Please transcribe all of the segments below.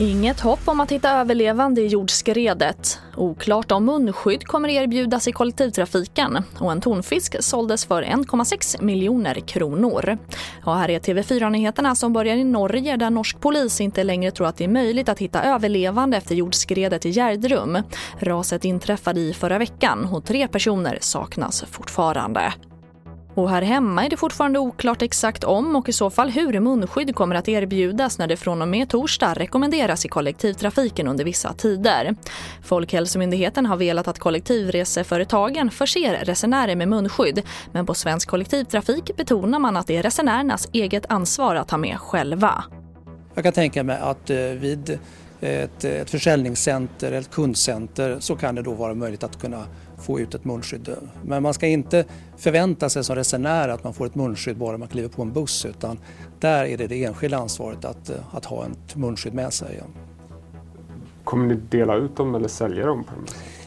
Inget hopp om att hitta överlevande i jordskredet. Oklart om munskydd kommer erbjudas i kollektivtrafiken och en tonfisk såldes för 1,6 miljoner kronor. Och här är TV4-nyheterna som börjar i Norge där norsk polis inte längre tror att det är möjligt att hitta överlevande efter jordskredet i Gärdrum. Raset inträffade i förra veckan och tre personer saknas fortfarande. Och här hemma är det fortfarande oklart exakt om och i så fall hur munskydd kommer att erbjudas när det från och med torsdag rekommenderas i kollektivtrafiken under vissa tider. Folkhälsomyndigheten har velat att kollektivreseföretagen förser resenärer med munskydd men på svensk kollektivtrafik betonar man att det är resenärernas eget ansvar att ta med själva. Jag kan tänka mig att eh, vid ett, ett försäljningscenter eller ett kundcenter så kan det då vara möjligt att kunna få ut ett munskydd. Men man ska inte förvänta sig som resenär att man får ett munskydd bara man kliver på en buss utan där är det det enskilda ansvaret att, att ha ett munskydd med sig. Kommer ni dela ut dem eller sälja dem?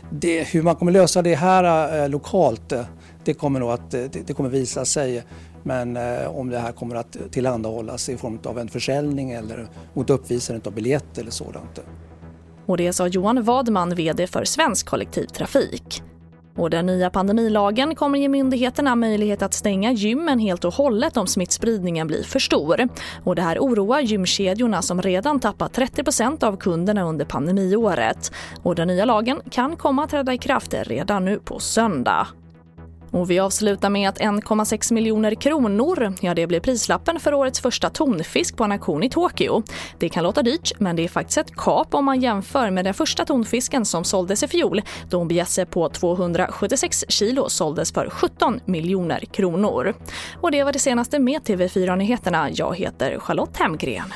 Det, hur man kommer lösa det här eh, lokalt eh, det kommer nog att det, det kommer visa sig. Men eh, om det här kommer att tillhandahållas i form av en försäljning eller mot uppvisandet av biljett. eller sådant. Och det sa Johan Wadman, VD för Svensk kollektivtrafik. Och den nya pandemilagen kommer ge myndigheterna möjlighet att stänga gymmen helt och hållet om smittspridningen blir för stor. Och det här oroar gymkedjorna som redan tappat 30% av kunderna under pandemiåret. Och den nya lagen kan komma att träda i kraft redan nu på söndag. Och vi avslutar med att 1,6 miljoner kronor, ja det blir prislappen för årets första tonfisk på en auktion i Tokyo. Det kan låta dyrt, men det är faktiskt ett kap om man jämför med den första tonfisken som såldes i fjol, då en bjässe på 276 kilo såldes för 17 miljoner kronor. Och det var det senaste med TV4 Nyheterna. Jag heter Charlotte Hemgren.